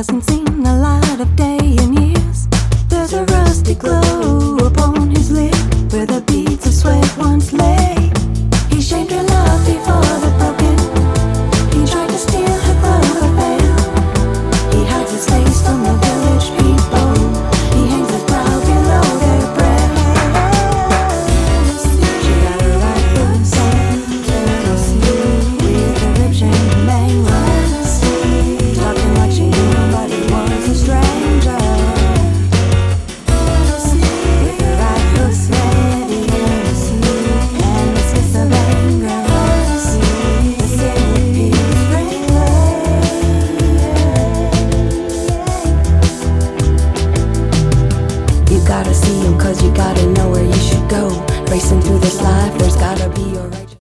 hasn't seen the light of day in years. There's a rusty glow. Gotta see 'em, cause you gotta know where you should go. Racing through this life, there's gotta be a right.